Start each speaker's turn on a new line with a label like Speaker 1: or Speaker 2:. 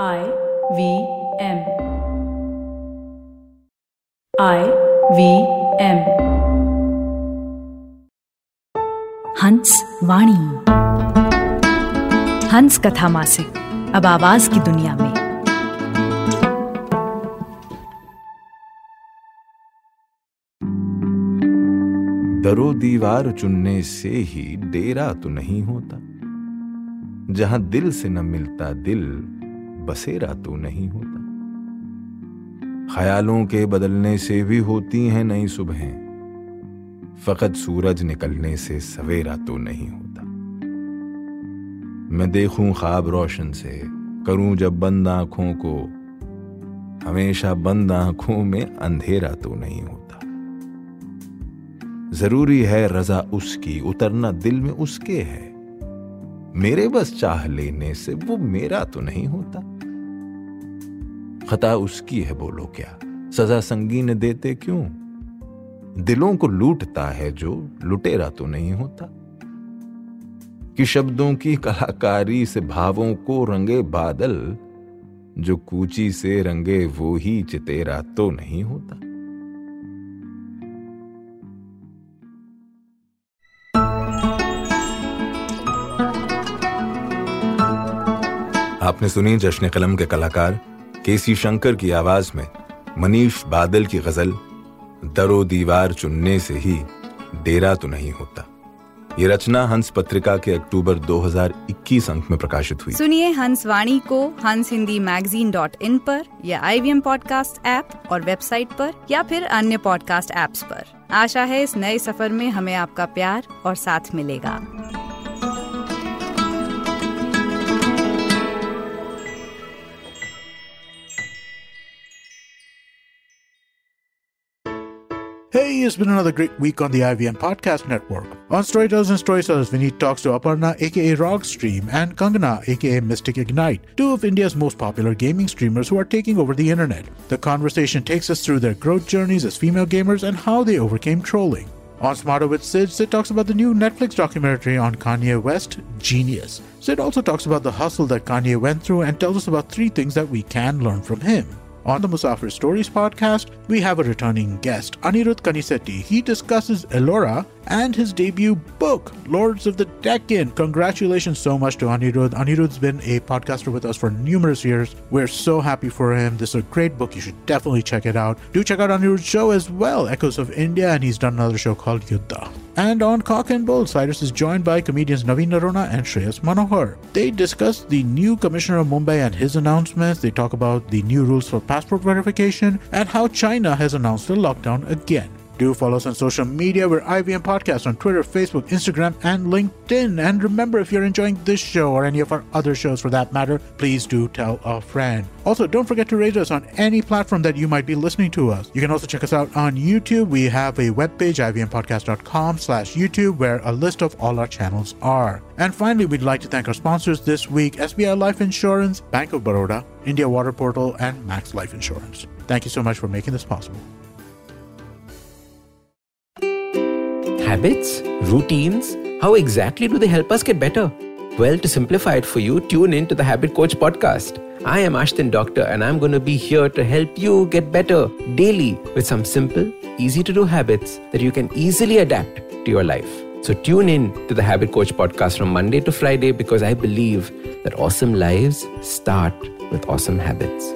Speaker 1: I V M I V M
Speaker 2: Hans Vani. Hans कथा मासिक अब आवाज़ की दुनिया में।
Speaker 3: दरो दीवार चुनने से ही डेरा तो नहीं होता। जहाँ दिल से न मिलता दिल बसेरा तो नहीं होता। ख्यालों के बदलने से भी होती हैं नई सुबहें। फकत सूरज निकलने से सवेरा तो नहीं होता। मैं देखूँ ख्वाब रोशन से, करूँ जब बंद आँखों को। हमेशा बंद आँखों में अंधेरा तो नहीं होता। ज़रूरी है रजा उसकी, उतरना दिल में उसके है। मेरे बस चाह लेने से वो मेरा तो नहीं होता। खता उसकी है बोलो क्या? सजा संगीन देते क्यों? दिलों को लूटता है जो, लुटेरा तो नहीं होता। कि शब्दों की कलाकारी से भावों को रंगे बादल, जो कूची से रंगे वो ही चितेरा तो नहीं होता। आपने सुनी जश्न कलम के कलाकार केसी शंकर की आवाज़ में मनीष बादल की गज़ल, दरो दीवार चुनने से ही डेरा तो नहीं होता। ये रचना हंस पत्रिका के अक्टूबर 2021 अंक में प्रकाशित हुई।
Speaker 2: सुनिए हंस वाणी को हंस हिंदी मैगजीन डॉट इन पर या आईवीएम पॉडकास्ट ऐप और वेबसाइट पर या फिर अन्य पॉडकास्ट ऐप्स पर। आशा है इस नए सफ़र में हमें आपका प्यार और साथ मिलेगा।
Speaker 4: Hey, it's been another great week on the IVM Podcast Network. On Storytellers and Storytellers, Vineet talks to Aparna, aka Rogstream, and Kangana, aka Mystic Ignite, two of India's most popular gaming streamers who are taking over the internet. The conversation takes us through their growth journeys as female gamers and how they overcame trolling. On Smarter with Sid, Sid talks about the new Netflix documentary on Kanye West, Genius. Sid also talks about the hustle that Kanye went through and tells us about three things that we can learn from him. On the Musafir Stories podcast, we have a returning guest, Anirudh Kanisetti. He discusses Elora and his debut book, Lords of the Deccan. Congratulations so much to Anirudh. Anirudh's been a podcaster with us for numerous years. We're so happy for him. This is a great book. You should definitely check it out. Do check out Anirudh's show as well, Echoes of India, and he's done another show called Yuddha. And on Cock and Bull, Cyrus is joined by comedians Naveen Narona and Shreyas Manohar. They discuss the new commissioner of Mumbai and his announcements. They talk about the new rules for passport verification and how China has announced a lockdown again. Do follow us on social media. We're IVM Podcast on Twitter, Facebook, Instagram, and LinkedIn. And remember, if you're enjoying this show or any of our other shows for that matter, please do tell a friend. Also, don't forget to rate us on any platform that you might be listening to us. You can also check us out on YouTube. We have a webpage, ivmpodcast.com slash YouTube, where a list of all our channels are. And finally, we'd like to thank our sponsors this week, SBI Life Insurance, Bank of Baroda, India Water Portal, and Max Life Insurance. Thank you so much for making this possible.
Speaker 5: Habits? Routines? How exactly do they help us get better? Well, to simplify it for you, tune in to the Habit Coach podcast. I am Ashton Doctor, and I'm going to be here to help you get better daily with some simple, easy to do habits that you can easily adapt to your life. So tune in to the Habit Coach podcast from Monday to Friday because I believe that awesome lives start with awesome habits.